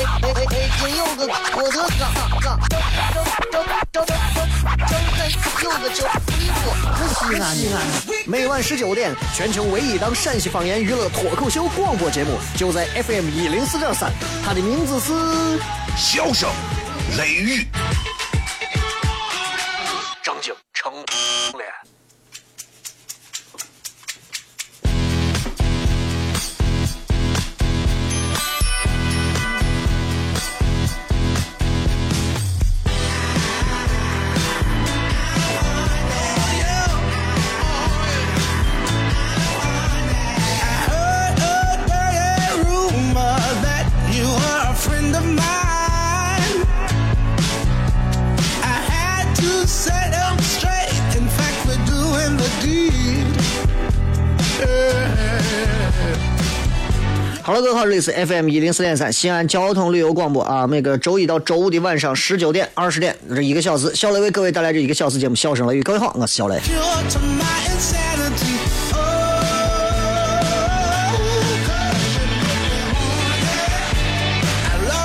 哎哎哎哎！今有个我的嘎嘎，张张张张张有个叫衣服，西安西安。每晚十九点，全球唯一档陕西方言娱乐脱口秀广播节目，就在 FM 一零四点三。它的名字是《笑声雷雨》。好了，各位好，这里是 FM 一零四点三西安交通旅游广播啊。每个周一到周五的晚上十九点、二十点这一个小时，小雷为各位带来这一个小时节目《笑声雷雨》。各位好，我是小雷。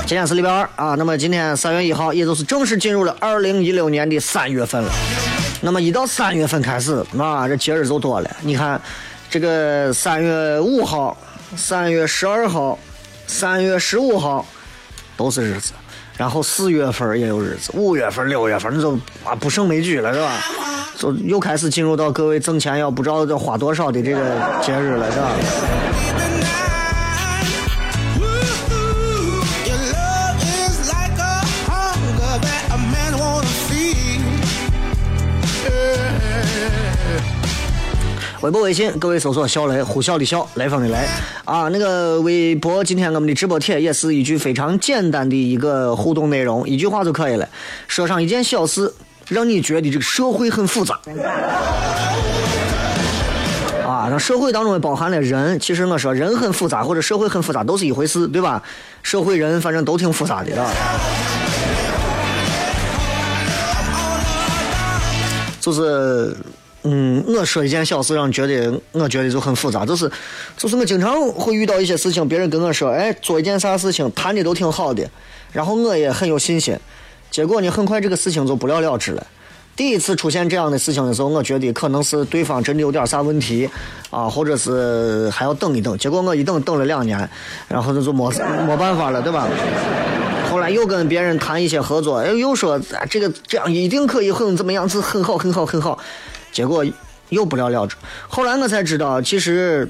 今天是礼拜二啊，那么今天三月一号，也就是正式进入了二零一六年的三月份了。那么一到三月份开始，啊，这节日就多了。你看，这个三月五号。三月十二号、三月十五号都是日子，然后四月份也有日子，五月份、六月份就啊不胜枚举了，是吧？就又开始进入到各位挣钱要不知道要花多少的这个节日了，是吧？微博、微信，各位搜索“小雷”，呼啸的啸，雷锋的雷啊。那个微博，今天我们的直播帖也是一句非常简单的一个互动内容，一句话就可以了。说上一件小事，让你觉得这个社会很复杂啊。那社会当中包含了人，其实我说人很复杂，或者社会很复杂，都是一回事，对吧？社会人反正都挺复杂的，啊。就是。嗯，我说一件小事，让觉得我觉得就很复杂，就是，就是我经常会遇到一些事情，别人跟我说，哎，做一件啥事情，谈的都挺好的，然后我也很有信心，结果呢，很快这个事情就不了了之了。第一次出现这样的事情的时候，我觉得可能是对方真的有点啥问题啊，或者是还要等一等。结果我一等等了两年，然后那就没没办法了，对吧？后来又跟别人谈一些合作，哎，又说这个这样一定可以很怎么样子，很好，很好，很好。结果又不了了之。后来我才知道，其实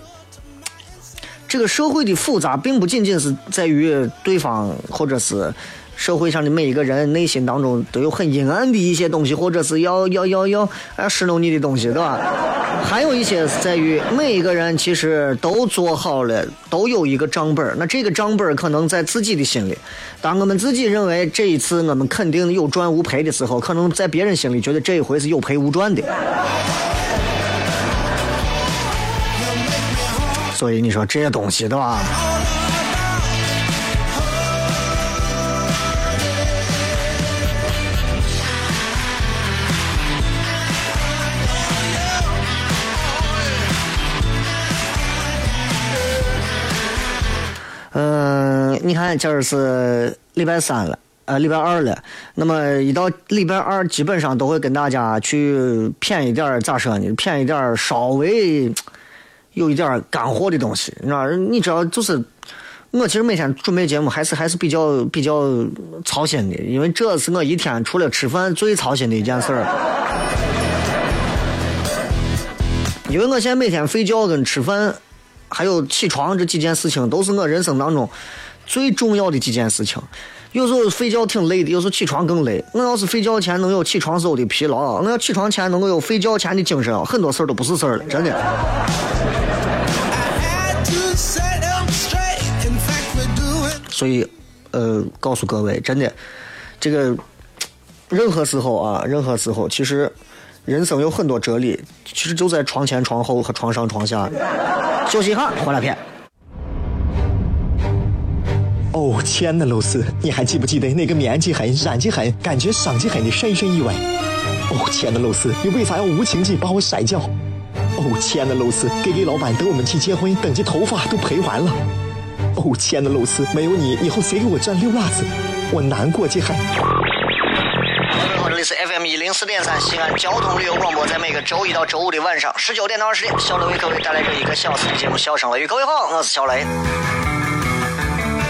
这个社会的复杂，并不仅仅是在于对方，或者是社会上的每一个人内心当中都有很阴暗的一些东西，或者是要要要要要使弄你的东西，对吧？还有一些是在于每一个人其实都做好了，都有一个账本那这个账本可能在自己的心里。当我们自己认为这一次我们肯定有赚无赔的时候，可能在别人心里觉得这一回是有赔无赚的。所以你说这些东西，对吧？你看，今儿是礼拜三了，呃，礼拜二了。那么一到礼拜二，基本上都会跟大家去骗一点咋说呢？骗一点稍微有一点干货的东西。你知道，你知道，就是我其实每天准备节目还是还是比较比较操心的，因为这是我一天除了吃饭最操心的一件事儿。因为我现在每天睡觉跟吃饭。还有起床这几件事情，都是我人生当中最重要的几件事情。有时候睡觉挺累的，有时候起床更累。我要是睡觉前能有起床时候的疲劳，我要起床前能够有睡觉前的精神，很多事儿都不是事儿了，真的。所以，呃，告诉各位，真的，这个任何时候啊，任何时候，其实人生有很多哲理，其实就在床前、床后和床上、床下。休息一下，回来片。哦，亲爱的露丝，你还记不记得那个面积狠、染技狠、感觉伤及狠的深深意外？哦，亲爱的露丝，你为啥要无情地把我甩掉？哦，亲爱的露丝给给老板等我们去结婚，等这头发都赔完了。哦，亲爱的露丝，没有你，以后谁给我赚溜辣子？我难过极狠。各位好，这里是 FM 一零四点三西安交通旅游广播，在每个周一到周五的晚上十九点到二十点，小雷为各位带来这一个小时的节目《笑声雷》。各位好，我是小雷。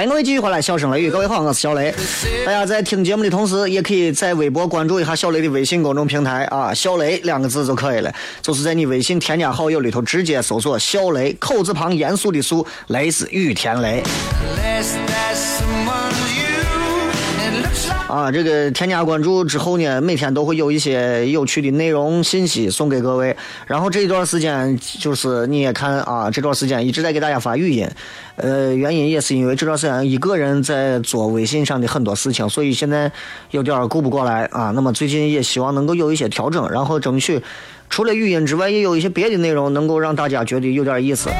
欢迎各位继续回来，笑声雷雨，各位好，我是小雷。大家在听节目的同时，也可以在微博关注一下小雷的微信公众平台啊，小雷两个字就可以了，就是在你微信添加好友里头直接搜索小雷，口字旁严肃的肃，雷是雨田雷。啊，这个添加关注之后呢，每天都会有一些有趣的内容信息送给各位。然后这一段时间，就是你也看啊，这段时间一直在给大家发语音，呃，原因也是因为这段时间一个人在做微信上的很多事情，所以现在有点顾不过来啊。那么最近也希望能够有一些调整，然后争取除了语音之外，也有一些别的内容能够让大家觉得有点意思。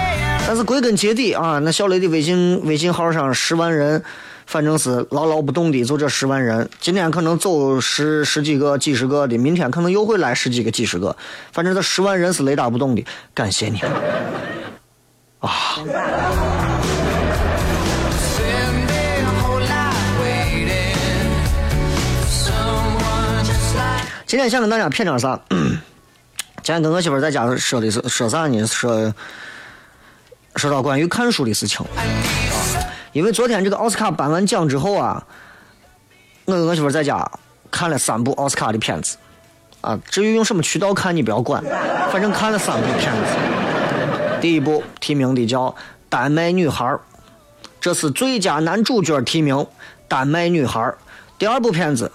但是归根结底啊，那小雷的微信微信号上十万人。反正是牢牢不动的，就这十万人。今天可能走十十几个、几十个的，明天可能又会来十几个、几十个。反正这十万人是雷打不动的。感谢你啊！今天想跟大家谝点啥？今天跟我媳妇在家说的是说啥呢？说说到关于看书的事情。因为昨天这个奥斯卡颁完奖之后啊，我跟我媳妇在家看了三部奥斯卡的片子。啊，至于用什么渠道看你不要管，反正看了三部片子。第一部提名的叫《丹麦女孩》，这是最佳男主角提名，《丹麦女孩》。第二部片子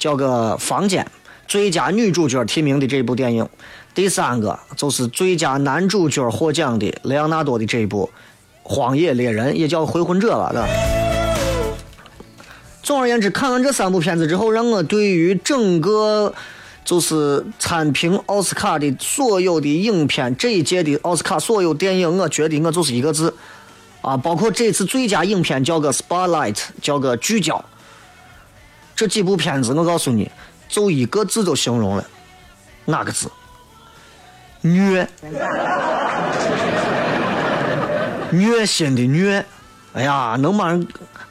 叫个《房间》，最佳女主角提名的这部电影。第三个就是最佳男主角获奖的莱昂纳多的这一部《荒野猎人》，也叫《回魂者》吧，对吧？总而言之，看完这三部片子之后，让我对于整个就是参评奥斯卡的所有的影片，这一届的奥斯卡所有电影，我觉得我就是一个字啊，包括这次最佳影片叫个 spotlight，叫个聚焦。这几部片子，我告诉你，就一个字就形容了，哪个字？虐，虐心的虐。哎呀，能把人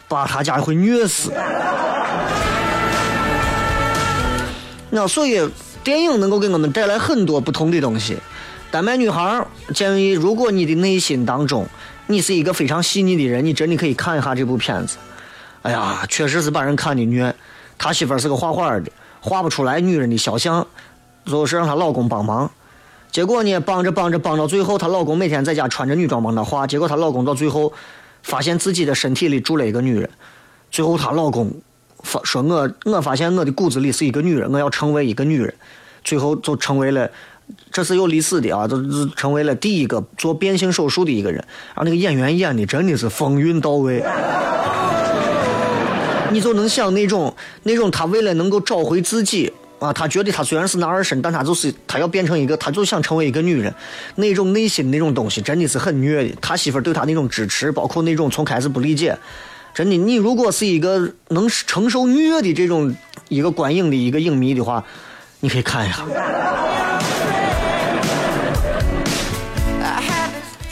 把他家会虐死。那所以电影能够给我们带来很多不同的东西。丹麦女孩建议，如果你的内心当中你是一个非常细腻的人，你真的可以看一下这部片子。哎呀，确实是把人看的虐。他媳妇儿是个画画的，画不出来女人的肖像，就是让她老公帮忙。结果呢，帮着帮着帮到最后，她老公每天在家穿着女装帮她画，结果她老公到最后发现自己的身体里住了一个女人。最后她老公发说我我发现我的骨子里是一个女人，我要成为一个女人。最后就成为了，这是有历史的啊，就是成为了第一个做变性手术的一个人。然后那个演员演的真的是风韵到位。你就能想那种那种他为了能够找回自己啊，他觉得他虽然是男儿身，但他就是他要变成一个，他就想成为一个女人，那种内心那种东西真的是很虐的。他媳妇儿对他那种支持，包括那种从开始不理解，真的，你如果是一个能承受虐的这种一个观影的一个影迷的话，你可以看一下。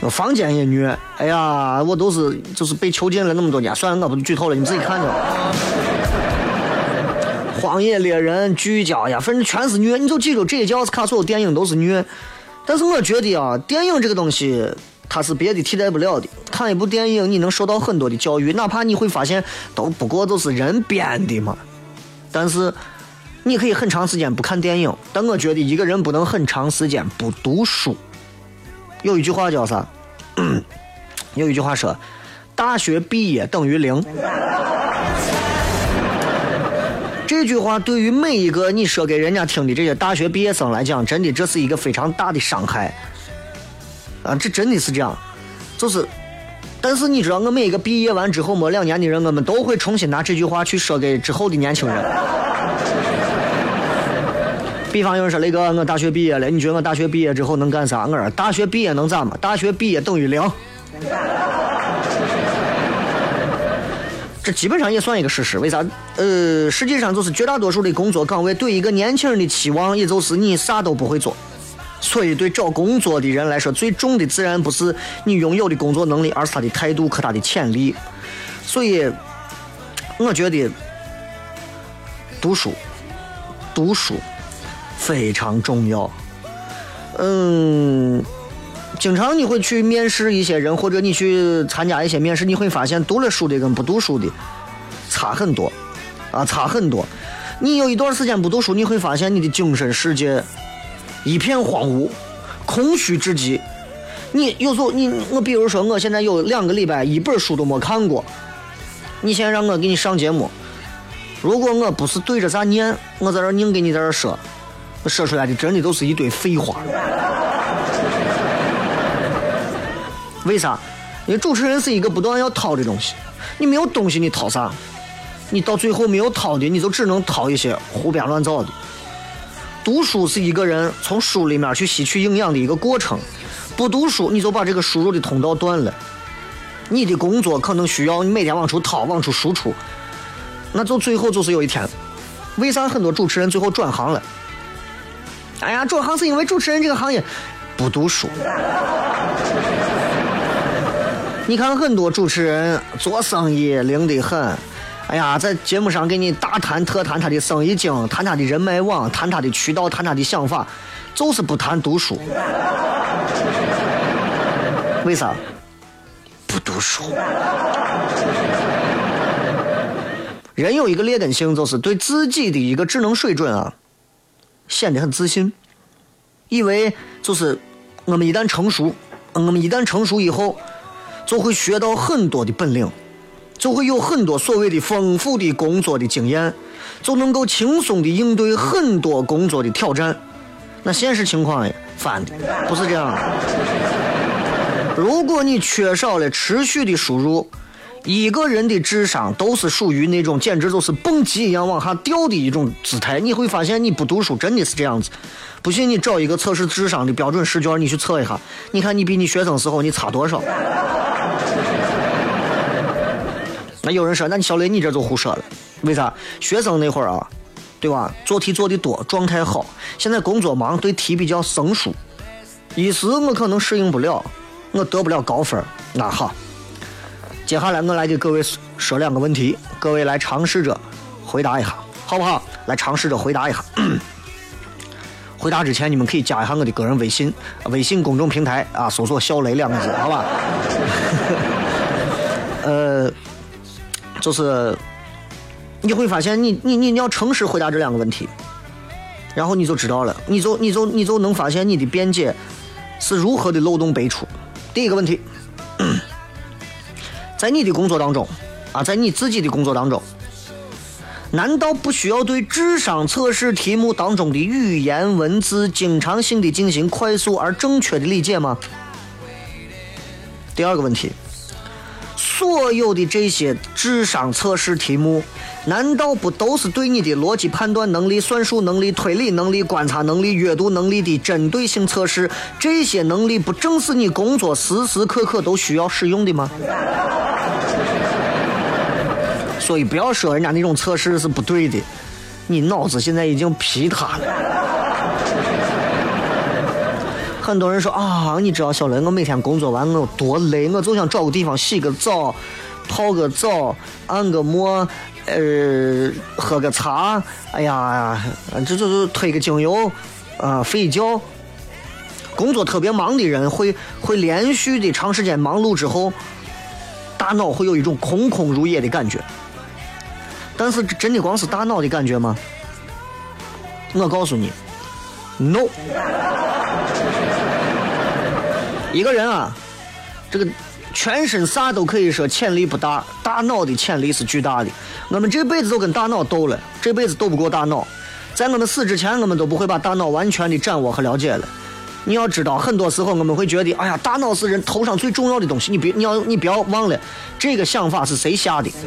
房间也虐，哎呀，我都是就是被囚禁了那么多年，算了，我不剧透了，你自己看去吧。荒野猎人、聚焦呀，反正全是虐。你就记住，这些奥斯卡所有电影都是虐。但是我觉得啊，电影这个东西，它是别的替代不了的。看一部电影，你能受到很多的教育，哪怕你会发现都不过都是人编的嘛。但是你可以很长时间不看电影，但我觉得一个人不能很长时间不读书。有一句话叫啥？有一句话说：“大学毕业等于零。”这句话对于每一个你说给人家听的这些大学毕业生来讲，真的这是一个非常大的伤害。啊，这真的是这样，就是，但是你知道，我每一个毕业完之后没两年的人，我们都会重新拿这句话去说给之后的年轻人。比方有人说雷哥，我大学毕业了，你觉得我大学毕业之后能干啥？我说大学毕业能咋嘛？大学毕业等于零。这基本上也算一个事实。为啥？呃，实际上就是绝大多数的工作岗位对一个年轻人的期望，也就是你啥都不会做。所以，对找工作的人来说，最重的自然不是你拥有的工作能力，而是他的态度和他的潜力。所以，我觉得读书，读书非常重要。嗯。经常你会去面试一些人，或者你去参加一些面试，你会发现读了书的跟不读书的差很多，啊，差很多。你有一段时间不读书，你会发现你的精神世界一片荒芜，空虚至极。你有时候你我比如说，我现在有两个礼拜一本书都没看过，你现在让我给你上节目，如果我不是对着啥念，我在这硬给你在这说，说出来的真的都是一堆废话。为啥？因为主持人是一个不断要掏的东西，你没有东西，你掏啥？你到最后没有掏的，你就只能掏一些胡编乱造的。读书是一个人从书里面去吸取营养的一个过程，不读书你就把这个输入的通道断了。你的工作可能需要你每天往出掏、往出输出，那就最后就是有一天，为啥很多主持人最后转行了？哎呀，转行是因为主持人这个行业不读书。你看很多主持人做生意灵得很，哎呀，在节目上给你大谈特谈他的生意经，谈他的人脉网，谈他的渠道，谈他的想法，就是不谈读书。为啥？不读书。人有一个劣根性，就是对自己的一个智能水准啊，显得很自信，以为就是我们一旦成熟，我们一旦成熟以后。就会学到很多的本领，就会有很多所谓的丰富的工作的经验，就能够轻松的应对很多工作的挑战。那现实情况反的不是这样的。如果你缺少了持续的输入，一个人的智商都是属于那种简直就是蹦极一样往下掉的一种姿态。你会发现，你不读书真的是这样子。不信你找一个测试智商的标准试卷，你去测一下，你看你比你学生时候你差多少？那有人说，那你小雷你这就胡说了，为啥？学生那会儿啊，对吧？做题做的多，状态好。现在工作忙，对题比较生疏，一时我可能适应不了，我得不了高分。那好，接下来我来给各位说两个问题，各位来尝试着回答一下，好不好？来尝试着回答一下。回答之前，你们可以加一下我的个人微信，微信公众平台啊，搜索“小雷”两个字，好吧？呃。就是你会发现，你你你你要诚实回答这两个问题，然后你就知道了，你就你就你就能发现你的辩解是如何的漏洞百出。第一个问题，在你的工作当中啊，在你自己的工作当中，难道不需要对智商测试题目当中的语言文字经常性的进行快速而正确的理解吗？第二个问题。所有的这些智商测试题目，难道不都是对你的逻辑判断能力、算术能力、推理能力、观察能力、阅读能力的针对性测试？这些能力不正是你工作时时刻刻都需要使用的吗？所以不要说人家那种测试是不对的，你脑子现在已经皮塌了。很多人说啊，你知道小雷，我每天工作完我有多累，我就想找个地方洗个澡，泡个澡，按个摩，呃，喝个茶，哎呀，这就是推个精油，啊、睡觉。工作特别忙的人会 会连续的长时间忙碌之后，大脑会有一种空空如也的感觉。但是真的光是大脑的感觉吗？我告诉你，no。一个人啊，这个全身啥都可以说潜力不大，大脑的潜力是巨大的。我们这辈子都跟大脑斗了，这辈子斗不过大脑。在我们死之前，我们都不会把大脑完全的掌握和了解了。你要知道，很多时候我们会觉得，哎呀，大脑是人头上最重要的东西。你别，你要，你不要忘了，这个想法是谁下的？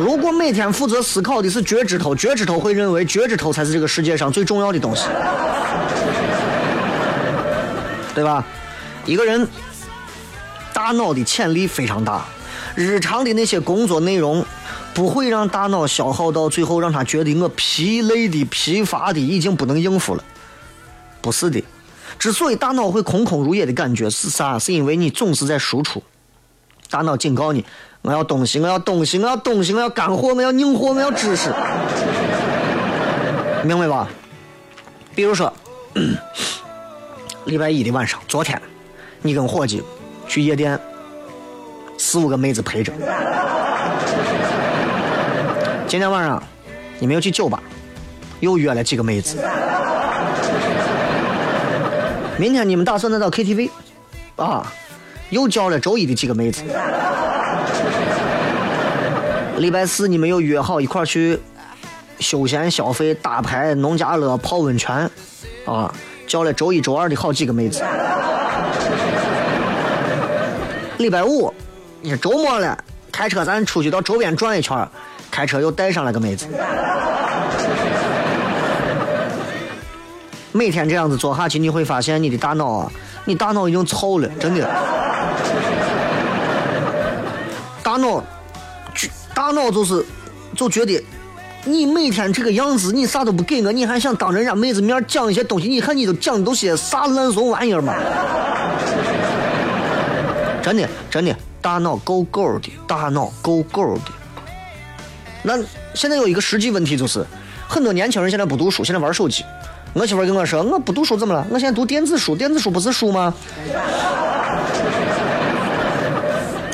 如果每天负责思考的是脚趾头，脚趾头会认为脚趾头才是这个世界上最重要的东西，对吧？一个人大脑的潜力非常大，日常的那些工作内容不会让大脑消耗到最后，让他觉得我疲累的、疲乏的已经不能应付了。不是的，之所以大脑会空空如也的感觉是啥？是因为你总是在输出。大脑警告你：我要东西，我要东西，我要东西，我要干货，我要硬货，我要知识，明白吧？比如说，礼拜一的晚上，昨天你跟伙计去夜店，四五个妹子陪着。今天晚上你们又去酒吧，又约了几个妹子。明天你们打算再到 KTV，啊，又叫了周一的几个妹子。礼拜四你们又约好一块去休闲消费、打牌、农家乐、泡温泉，啊，叫了周一周二的好几个妹子。礼拜五，你说周末了，开车咱出去到周边转一圈，开车又带上了个妹子。每天这样子做下去，你会发现你的大脑啊，你大脑已经臭了，真的。大脑，大脑就是，就觉得你每天这个样子，你啥都不给我，你还想当人家妹子面讲一些东西？你看你都讲的都些啥烂怂玩意儿嘛？真的，真的，大脑够够的，大脑够够的。那现在有一个实际问题就是，很多年轻人现在不读书，现在玩手机。我媳妇跟我说，我不读书怎么了？我现在读电子书，电子书不是书吗？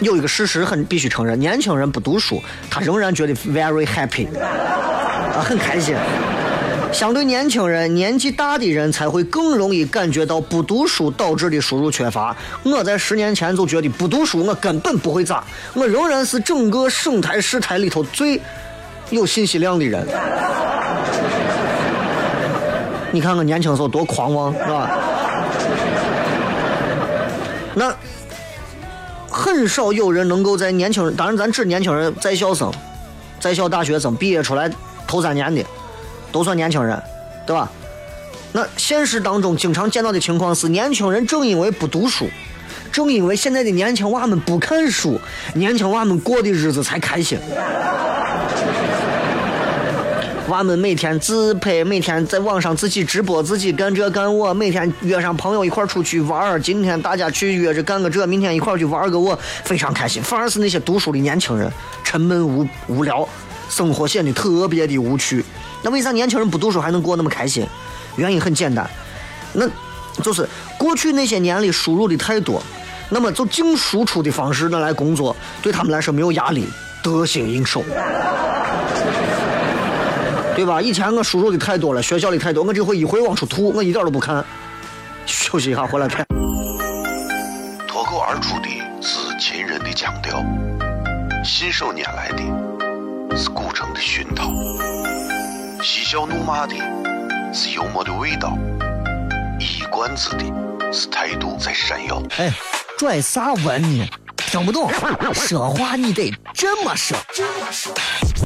有一个事实很必须承认，年轻人不读书，他仍然觉得 very happy，啊，很开心。相对年轻人，年纪大的人才会更容易感觉到不读书导致的输入缺乏。我在十年前就觉得不读书我根本不会咋，我仍然是整个省台市台里头最有信息量的人。你看我年轻时候多狂妄，是吧？那很少有人能够在年轻人，当然咱指年轻人，在校生、在校大学生毕业出来头三年的，都算年轻人，对吧？那现实当中经常见到的情况是，年轻人正因为不读书，正因为现在的年轻娃们不看书，年轻娃们过的日子才开心。娃们每天自拍，每天在网上自己直播，自己干这干我，每天约上朋友一块出去玩儿。今天大家去约着干个这，明天一块去玩个我，非常开心。反而是那些读书的年轻人，沉闷无无聊，生活显得特别的无趣。那为啥年轻人不读书还能过那么开心？原因很简单，那就是过去那些年里输入的太多，那么就净输出的方式那来工作，对他们来说没有压力，得心应手。对吧？以前我输入的太多了，学校里太多，我这回一会往出吐，我一点都不看。休息一下，回来片。脱口而出的是秦人的腔调，信手拈来的是古城的熏陶，嬉笑怒骂的是幽默的味道，一冠子的是态度在闪耀。哎，拽啥文呢？听不懂，说话你得这么说。哎哎哎哎哎哎哎！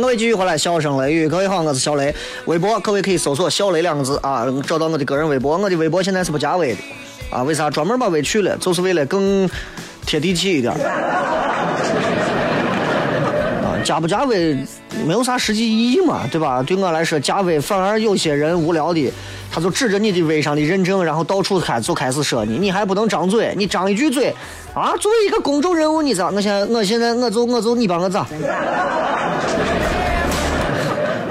各位继续回来，笑声雷雨，各位好，我是小雷。微博各位可以搜索“小雷”两个字啊，找到我的个人微博。我的微博现在是不加微的啊，为啥？专门把微去了，就是为了更贴地气一点。啊，加不加微没有啥实际意义嘛，对吧？对我来说，加微反而有些人无聊的，他就指着你的微上的认证，然后到处开就开始说你，你还不能张嘴，你张一句嘴啊！作为一个公众人物，你咋？我现在我现在我就我就你帮我咋？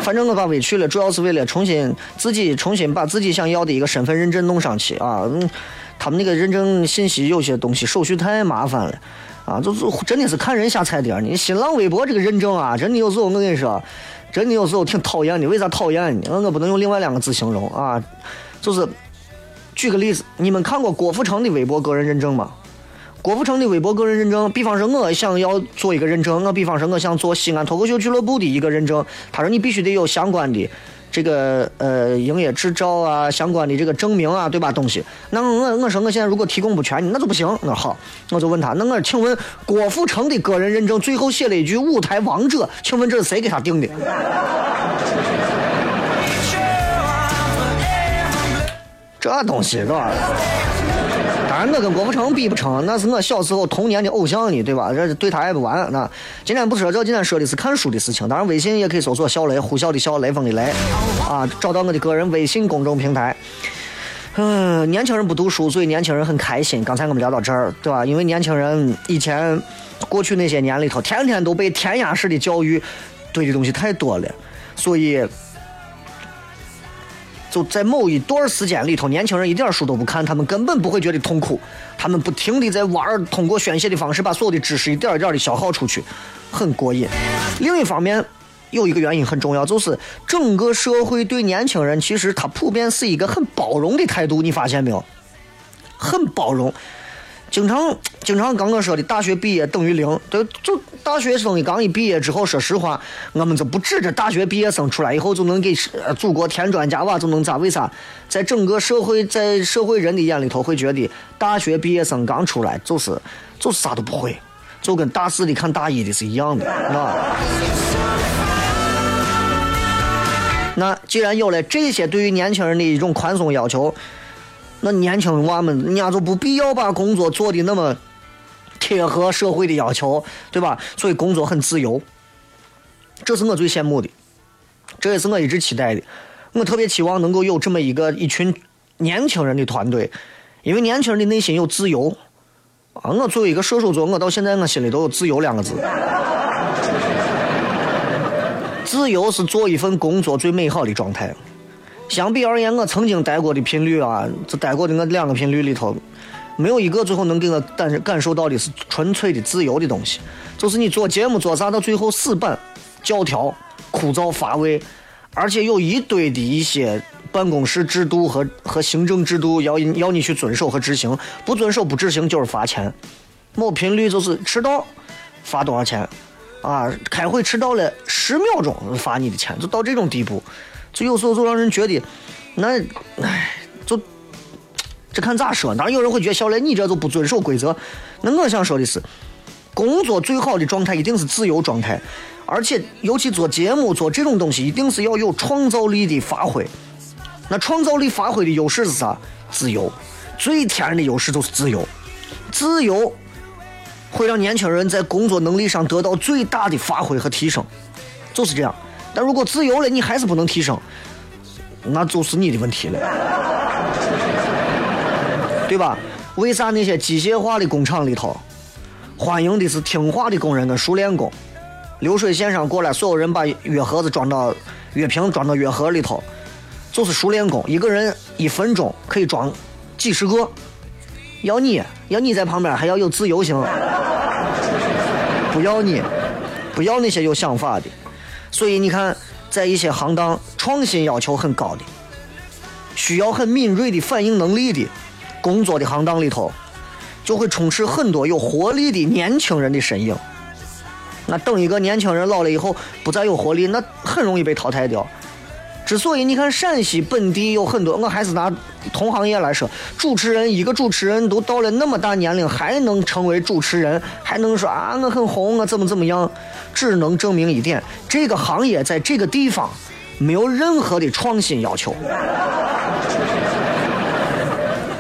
反正我把微去了，主要是为了重新自己重新把自己想要的一个身份认证弄上去啊。他们那个认证信息有些东西手续太麻烦了啊，就是真的是看人下菜碟儿。你新浪微博这个认证啊，真的有时候我跟你说，真的有时候挺讨厌的。为啥讨厌呢？我不能用另外两个字形容啊，就是举个例子，你们看过郭富城的微博个人认证吗？郭富城的微博个人认证，比方说我想要做一个认证，我比方说我想做西安脱口秀俱乐部的一个认证，他说你必须得有相关的这个呃营业执照啊，相关的这个证明啊，对吧？东西，那我我说我现在如果提供不全，那就不行。那好，我就问他，那我请问郭富城的个人认证最后写了一句舞台王者，请问这是谁给他定的？这东西是吧？当然，我跟郭富城比不成，那是我小时候童年的偶像呢，对吧？这对他也不完。那今天不说这，今天说的是看书的事情。当然，微信也可以搜索“小雷”，呼啸的啸，雷锋的雷，啊，找到我的个人微信公众平台。嗯，年轻人不读书，所以年轻人很开心。刚才我们聊到这儿，对吧？因为年轻人以前过去那些年里头，天天都被填鸭式的教育，对的东西太多了，所以。就在某一段时间里头，年轻人一点书都不看，他们根本不会觉得痛苦，他们不停的在玩，通过宣泄的方式把所有的知识一点一点的消耗出去，很过瘾。另一方面，有一个原因很重要，就是整个社会对年轻人其实他普遍是一个很包容的态度，你发现没有？很包容。经常经常刚刚说的大学毕业等于零，就就大学生刚一毕业之后，说实话，我们就不指着大学毕业生出来以后就能给呃祖国添砖加瓦就能咋？为啥？在整个社会在社会人的眼里头会觉得大学毕业生刚出来就是就是啥都不会，就跟大四的看大一的是一样的，啊。那既然有了这些对于年轻人的一种宽松要求。那年轻娃们，人家就不必要把工作做的那么贴合社会的要求，对吧？所以工作很自由，这是我最羡慕的，这也是我一直期待的。我特别期望能够有这么一个一群年轻人的团队，因为年轻人的内心有自由啊。我作为一个射手座，我到现在我心里都有“自由”两个字。自由是做一份工作最美好的状态。相比而言，我曾经待过的频率啊，就待过的我两个频率里头，没有一个最后能给我感感受到的是纯粹的自由的东西。就是你做节目做啥到最后死板、教条、枯燥乏味，而且有一堆的一些办公室制度和和行政制度要要你去遵守和执行，不遵守不执行就是罚钱。某频率就是迟到罚多少钱啊？开会迟到了十秒钟罚你的钱，就到这种地步。就有时候就让人觉得，那，唉，就这看咋说。当然有人会觉得小雷你这就不遵守规则。那我想说的是，工作最好的状态一定是自由状态，而且尤其做节目做这种东西，一定是要有创造力的发挥。那创造力发挥的优势是啥？自由，最天然的优势就是自由。自由会让年轻人在工作能力上得到最大的发挥和提升，就是这样。但如果自由了，你还是不能提升，那就是你的问题了，对吧？为啥那些机械化的工厂里头，欢迎的是听话的工人跟熟练工？流水线上过来，所有人把药盒子装到药瓶装到药盒里头，就是熟练工，一个人一分钟可以装几十个。要你，要你在旁边还要有自由行，不要你，不要那些有想法的。所以你看，在一些行当，创新要求很高的，需要很敏锐的反应能力的工作的行当里头，就会充斥很多有活力的年轻人的身影。那等一个年轻人老了以后不再有活力，那很容易被淘汰掉。之所以你看陕西本地有很多，我还是拿同行业来说，主持人一个主持人都到了那么大年龄还能成为主持人，还能说啊我很红，我怎么怎么样，只能证明一点，这个行业在这个地方没有任何的创新要求。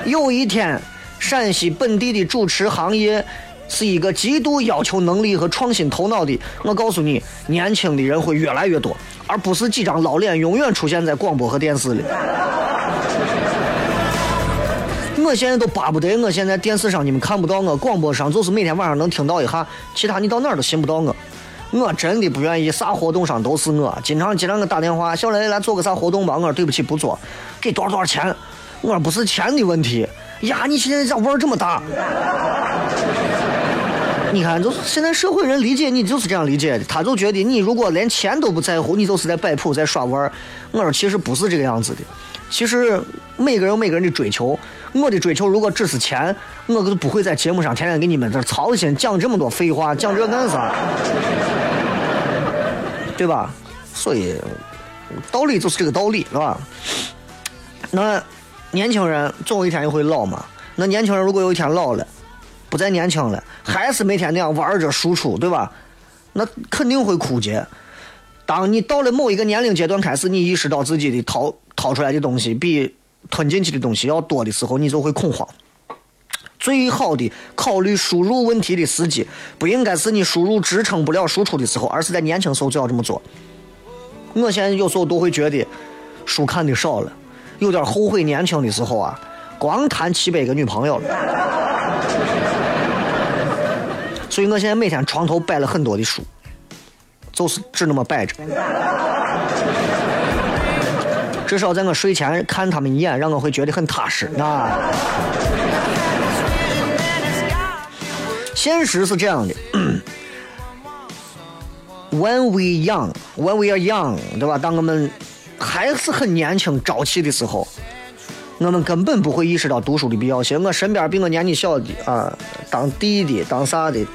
有一天，陕西本地的主持行业是一个极度要求能力和创新头脑的。我告诉你，年轻的人会越来越多，而不是几张老脸永远出现在广播和电视里。我现在都巴不得，我现在电视上你们看不到我，广播上就是每天晚上能听到一下，其他你到哪儿都寻不到我。我真的不愿意，啥活动上都是我，经常经常给打电话，小雷来做个啥活动吧，我说对不起不做，给多少多少钱，我说不是钱的问题，呀，你现在咋玩这么大？你看，就是现在社会人理解你就是这样理解的，他就觉得你如果连钱都不在乎，你就是在摆谱在耍玩儿。我说其实不是这个样子的，其实每个人有每个人的追求，我的追求如果只是钱，我都不会在节目上天天给你们这操心讲这么多废话，讲这干啥？对吧？所以道理就是这个道理，是吧？那年轻人总有一天也会老嘛。那年轻人如果有一天老了，不再年轻了，还是每天那样玩着输出，对吧？那肯定会枯竭。当你到了某一个年龄阶段开始，你意识到自己的掏掏出来的东西比吞进去的东西要多的时候，你就会恐慌。最好的考虑输入问题的时机，不应该是你输入支撑不了输出的时候，而是在年轻时候就要这么做。我现在有时候都会觉得书看的少了，有点后悔年轻的时候啊，光谈七百个女朋友了。所以我现在每天床头摆了很多的书，就是只那么摆着。至少在我睡前看他们一眼，让我会觉得很踏实啊。现实是这样的，When we young, when we are young，对吧？当我们还是很年轻、朝气的时候，我们根本不会意识到读书的必要性。我身边比我年纪小的啊，当弟弟、当啥的，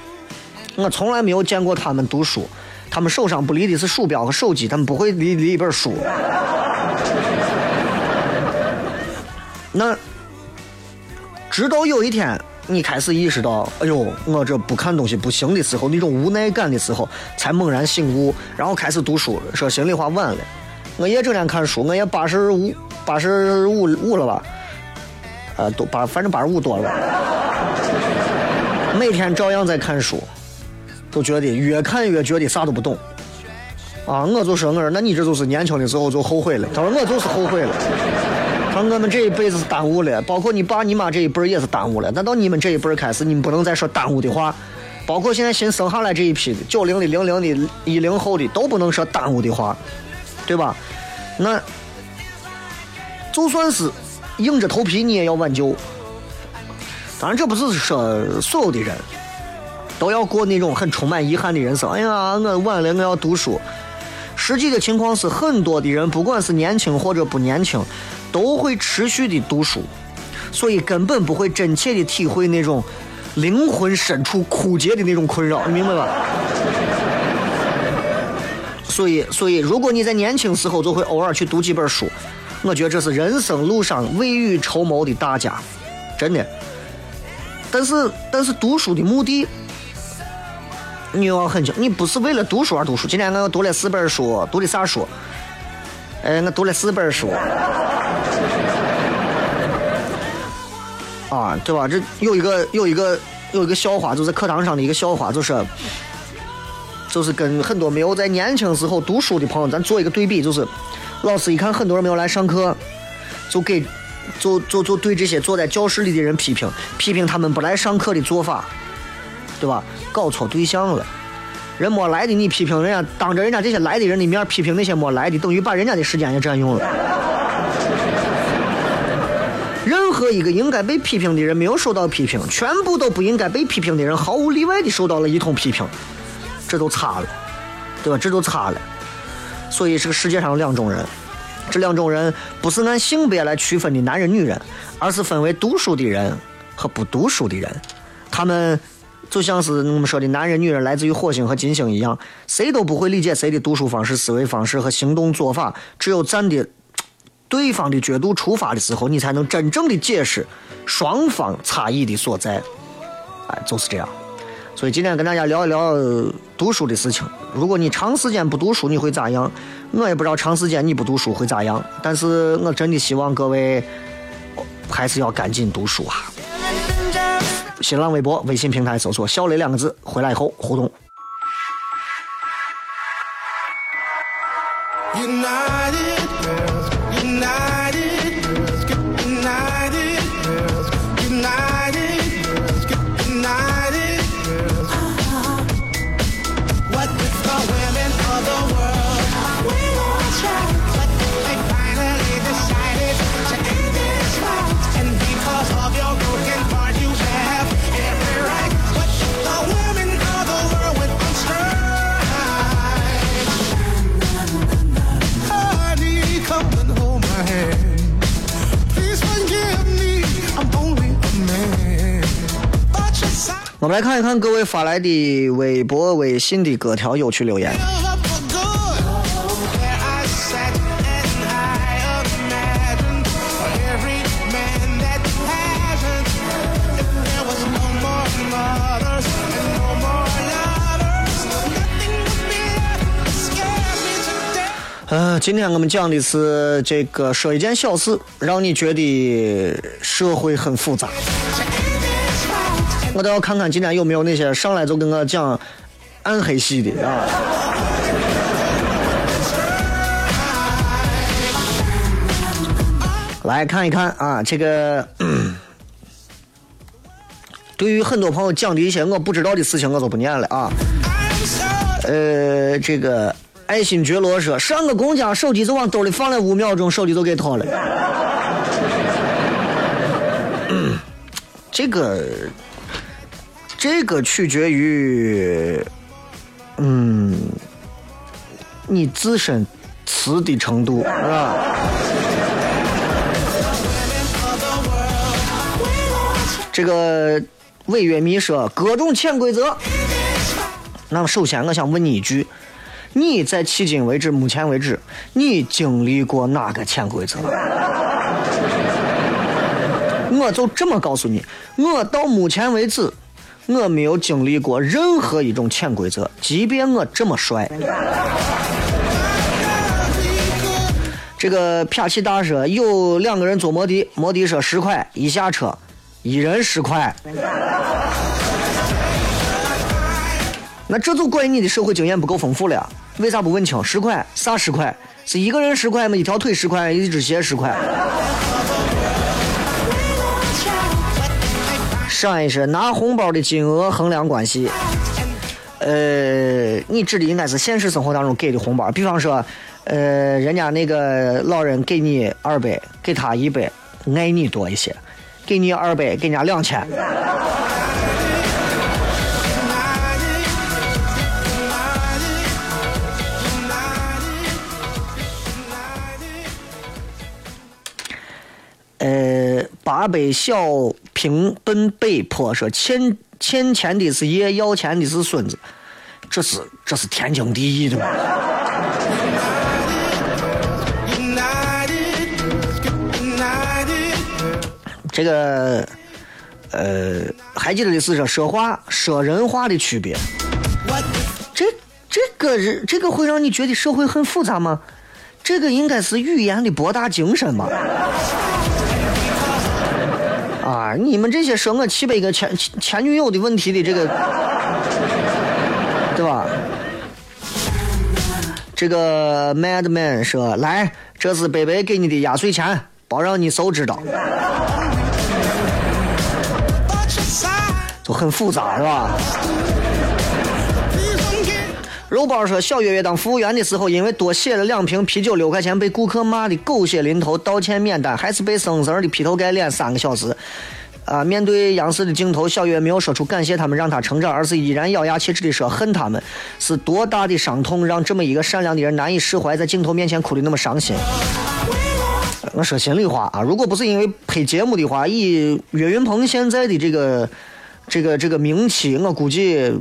我从来没有见过他们读书。他们手上不离的是鼠标和手机，他们不会离离一本书。那直到有一天，你开始意识到，哎呦，我这不看东西不行的时候，那种无奈感的时候，才猛然醒悟，然后开始读书。说心里话，晚了。我也整天看书，我也八十五、八十五五了吧？啊，都八，反正八十五多了。每天照样在看书，都觉得越看越觉得啥都不懂。啊，我就说，我说，那你这就是年轻的时候就后悔了。他说我就是后悔了。他说我们这一辈子是耽误了，包括你爸你妈这一辈也是耽误了。那到你们这一辈开始，你们不能再说耽误的话。包括现在新生下来这一批的九零的、零零的、一零后的，都不能说耽误的话，对吧？那就算是硬着头皮，你也要挽救。当然，这不是说所有的人都要过那种很充满遗憾的人生。哎呀，我晚了，我要读书。实际的情况是，很多的人，不管是年轻或者不年轻，都会持续的读书，所以根本不会真切的体会那种灵魂深处枯竭的那种困扰，你明白吧？所以，所以，如果你在年轻时候就会偶尔去读几本书，我觉得这是人生路上未雨绸缪的大家，真的。但是，但是读书的目的，你要很清，你不是为了读书而读书。今天我读了四本书，读的啥书？哎，我读了四本书。啊，对吧？这有一个有一个有一个笑话，就是课堂上的一个笑话，就是就是跟很多没有在年轻时候读书的朋友，咱做一个对比，就是老师一看很多人没有来上课，就给就就就对这些坐在教室里的人批评，批评他们不来上课的做法，对吧？搞错对象了。人没来的，你批评人家，当着人家这些来的人的面批评那些没来的，等于把人家的时间也占用了。任何一个应该被批评的人没有受到批评，全部都不应该被批评的人毫无例外的受到了一通批评，这都差了，对吧？这都差了。所以这个世界上有两种人，这两种人不是按性别来区分的男人女人，而是分为读书的人和不读书的人。他们就像是我们说的男人、女人来自于火星和金星一样，谁都不会理解谁的读书方式、思维方式和行动做法，只有站的对方的角度出发的时候，你才能真正的解释双方差异的所在。哎，就是这样。所以今天跟大家聊一聊读书的事情。如果你长时间不读书，你会咋样？我也不知道长时间你不读书会咋样，但是我真的希望各位还是要赶紧读书啊！新浪微博、微信平台搜索“小雷”两个字，回来以后互动。看一看各位发来的微博、微信的各条有趣留言。呃，今天我们讲的是这个说一件小事，让你觉得社会很复杂。我倒要看看今天有没有那些上来就跟我讲暗黑系的啊。来看一看啊，这个对于很多朋友讲的一些我不知道的事情，我就不念了啊。呃，这个爱新觉罗说，上个公交手机就往兜里放了五秒钟，手机就给偷了。这个这个取决于，嗯，你自身瓷的程度，是吧？这个违约迷说各种潜规则。那么首先我想问你一句，你在迄今为止，目前为止，你经历过哪个潜规则？我就这么告诉你，我到目前为止，我没有经历过任何一种潜规则，即便我这么帅。这个啪气大说有两个人坐摩的，摩的说十块，一下车，一人十块。那这就怪你的社会经验不够丰富了！为啥不问清？十块啥十块？是一个人十块吗？一条腿十块？一只鞋十块？上一是拿红包的金额衡量关系。呃，你指的应该是现实生活当中给的红包，比方说，呃，人家那个老人给你二百，给他一百，爱你多一些；给你二百，给人家两千。呃，八百小平奔北坡说欠欠钱的是爷，要钱的是孙子，这是这是天经地义的嘛。这个呃，还记得的是说说话说人话的区别。这这个人这个会让你觉得社会很复杂吗？这个应该是语言的博大精深吧？啊，你们这些说我七百个前前女友的问题的这个，对吧？这个 Madman 说：“来，这是贝贝给你的压岁钱，包让你嫂知道。”就很复杂，是吧？肉包说，小月月当服务员的时候，因为多写了两瓶啤酒六块钱，被顾客骂的狗血淋头，道歉免单，还是被生生的劈头盖脸三个小时。啊！面对央视的镜头，小月没有说出感谢他们让他成长，而是依然咬牙切齿的说恨他们，是多大的伤痛让这么一个善良的人难以释怀，在镜头面前哭的那么伤心。我说心里话啊，如果不是因为拍节目的话，以岳云鹏现在的这个这个这个名气，我估计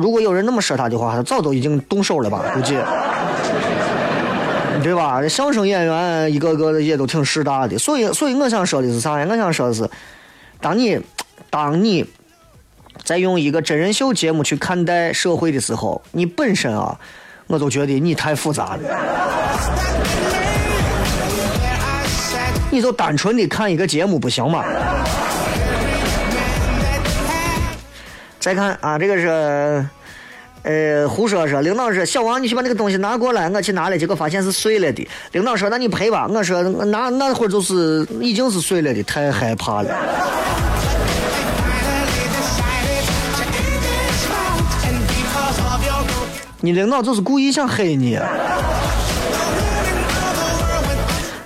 如果有人那么说他的话，他早都已经动手了吧？估计，对吧？相声演员一个个的也都挺势大的，所以所以我想说的是啥呀？我想说的是，当你当你在用一个真人秀节目去看待社会的时候，你本身啊，我都觉得你太复杂了。你就单纯的看一个节目不行吗？再看啊，这个是，呃，胡说说，领导说小王，你去把那个东西拿过来，我去拿了，结果发现是碎了的。领导说那你赔吧，我说那那会儿就是已经是碎了的，太害怕了。你领导就是故意想黑你。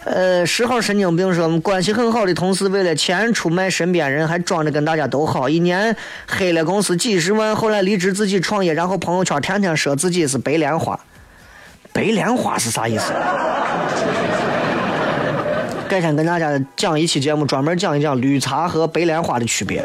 呃，十号神经病说，关系很好的同事为了钱出卖身边人，还装着跟大家都好，一年黑了公司几十万，后来离职自己创业，然后朋友圈天天说自己是白莲花。白莲花是啥意思？改天跟大家讲一期节目，专门讲一讲绿茶和白莲花的区别。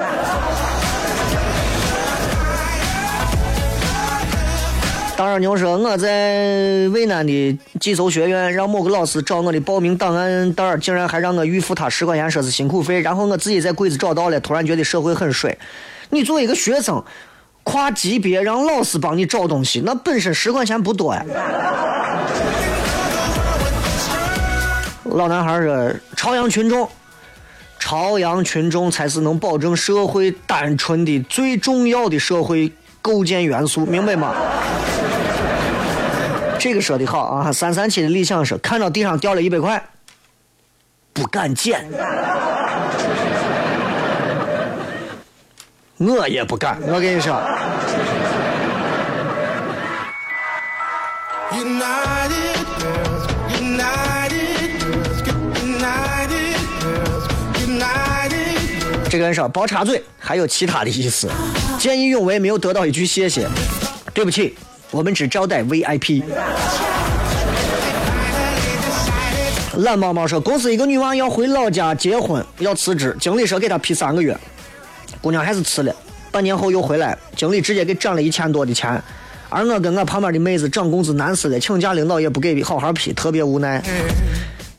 当然牛说我在渭南的寄宿学院，让某个老师找我的报名档案袋，竟然还让我预付他十块钱，说是辛苦费。然后我自己在柜子找到了，突然觉得社会很水。你作为一个学生，跨级别让老师帮你找东西，那本身十块钱不多呀。老男孩说：“朝阳群众，朝阳群众才是能保证社会单纯的最重要的社会构建元素，明白吗？”这个说的好啊！三三七的理想是看到地上掉了一百块，不敢捡，我也不敢。我跟你说，United girls, united girls, united girls, united. 这个人说包插嘴，还有其他的意思。见义勇为没有得到一句谢谢，对不起，我们只招待 VIP。懒猫猫说，公司一个女娃要回老家结婚，要辞职，经理说给她批三个月，姑娘还是辞了，半年后又回来，经理直接给涨了一千多的钱，而我跟我旁边的妹子涨工资难死了，请假领导也不给好好批，特别无奈。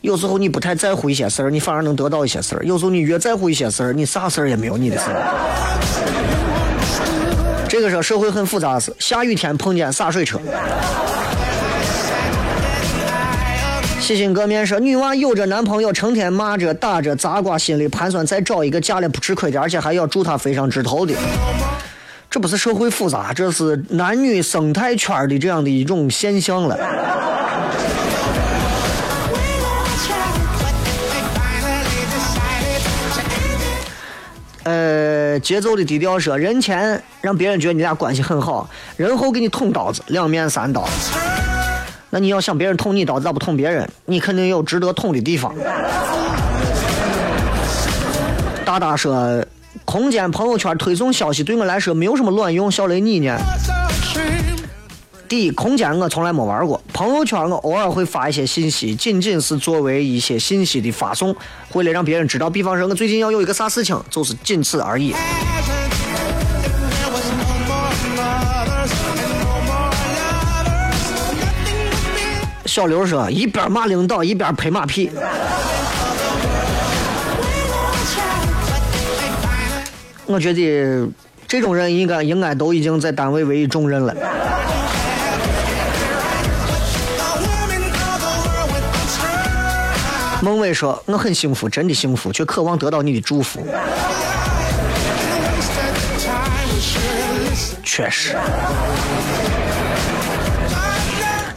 有时候你不太在乎一些事儿，你反而能得到一些事儿；有时候你越在乎一些事儿，你啥事儿也没有你的事儿。这个社会很复杂是，下雨天碰见洒水车。洗心革面说，女娃有着男朋友，成天骂着打着，砸瓜，心里盘算再找一个嫁了不吃亏的，而且还要祝她飞上枝头的。这不是社会复杂，这是男女生态圈的这样的一种现象了。呃，节奏的低调说，人前让别人觉得你俩关系很好，人后给你捅刀子，两面三刀。那你要想别人捅你刀子，咋不捅别人？你肯定有值得捅的地方。大大说，空间朋友圈推送消息对我来说没有什么卵用。小雷你呢？第一，空间我从来没玩过，朋友圈我偶尔会发一些信息，仅仅是作为一些信息的发送，为了让别人知道。比方说，我最近要有一个啥事情，就是仅此而已。小刘说，一边骂领导，一边拍马屁。我觉得这种人应该应该都已经在单位委以重任了。孟伟说：“我很幸福，真的幸福，却渴望得到你的祝福。确实。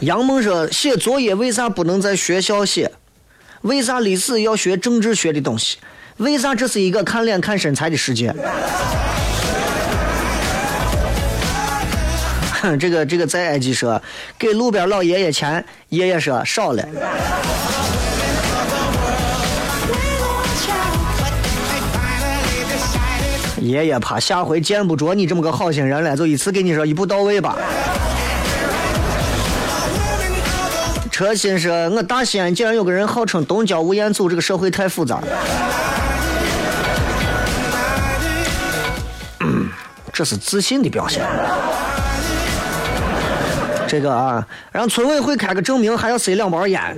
杨梦说：“写作业为啥不能在学校写？为啥历史要学政治学的东西？为啥这是一个看脸看身材的世界？”哼，这个这个在埃及说给路边老爷爷钱，爷爷说少了。爷爷怕下回见不着你这么个好心人了，就一次给你说一步到位吧。车心说：“我大西安竟然有个人号称东郊吴彦祖，这个社会太复杂了。这是自信的表现。这个啊，让村委会开个证明，还要塞两包烟。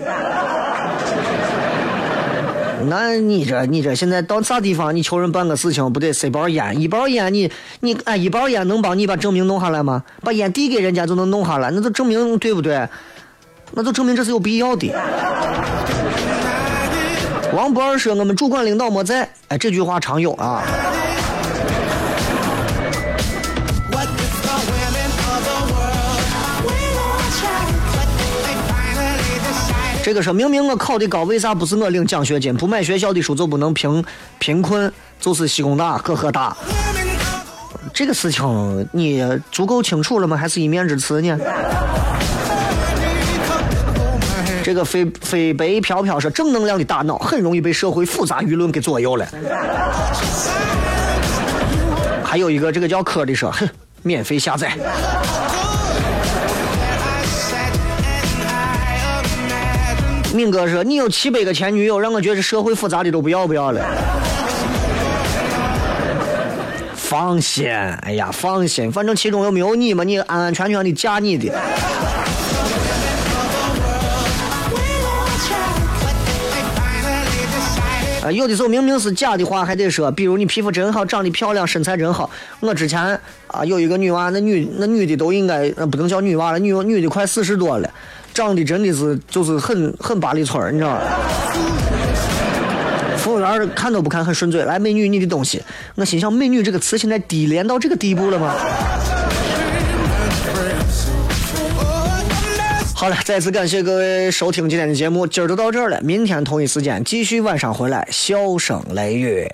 那你这你这现在到啥地方，你求人办个事情，不得塞包烟？一包烟你你哎，一包烟能帮你把证明弄下来吗？把烟递给人家就能弄下来，那就证明对不对？那就证明这是有必要的。王博儿说：“我们主管领导没在。”哎，这句话常有啊。这个说明明我考的高，为啥不是我领奖学金？不买学校的书就不能评贫困？就是西工大、呵呵大。这个事情你足够清楚了吗？还是一面之词呢？这个飞飞白飘飘说，正能量的大脑很容易被社会复杂舆论给左右了。还有一个这个叫科的说，哼，免费下载。明哥说，你有七百个前女友，让我觉得社会复杂的都不要不要了。放心，哎呀，放心，反正其中又没有你嘛，你安安全全的嫁你的。啊，有的时候明明是假的话，还得说，比如你皮肤真好，长得漂亮，身材真好。我之前啊有一个女娃，那女那女的都应该，不能叫女娃了，女女的快四十多了，长得真的是就是很很八里村你知道吗？服务员看都不看，很顺嘴，来美女你的东西。我心想，美女这个词现在低廉到这个地步了吗？好了，再次感谢各位收听今天的节目，今儿就到这儿了，明天同一时间继续晚上回来，笑声雷雨。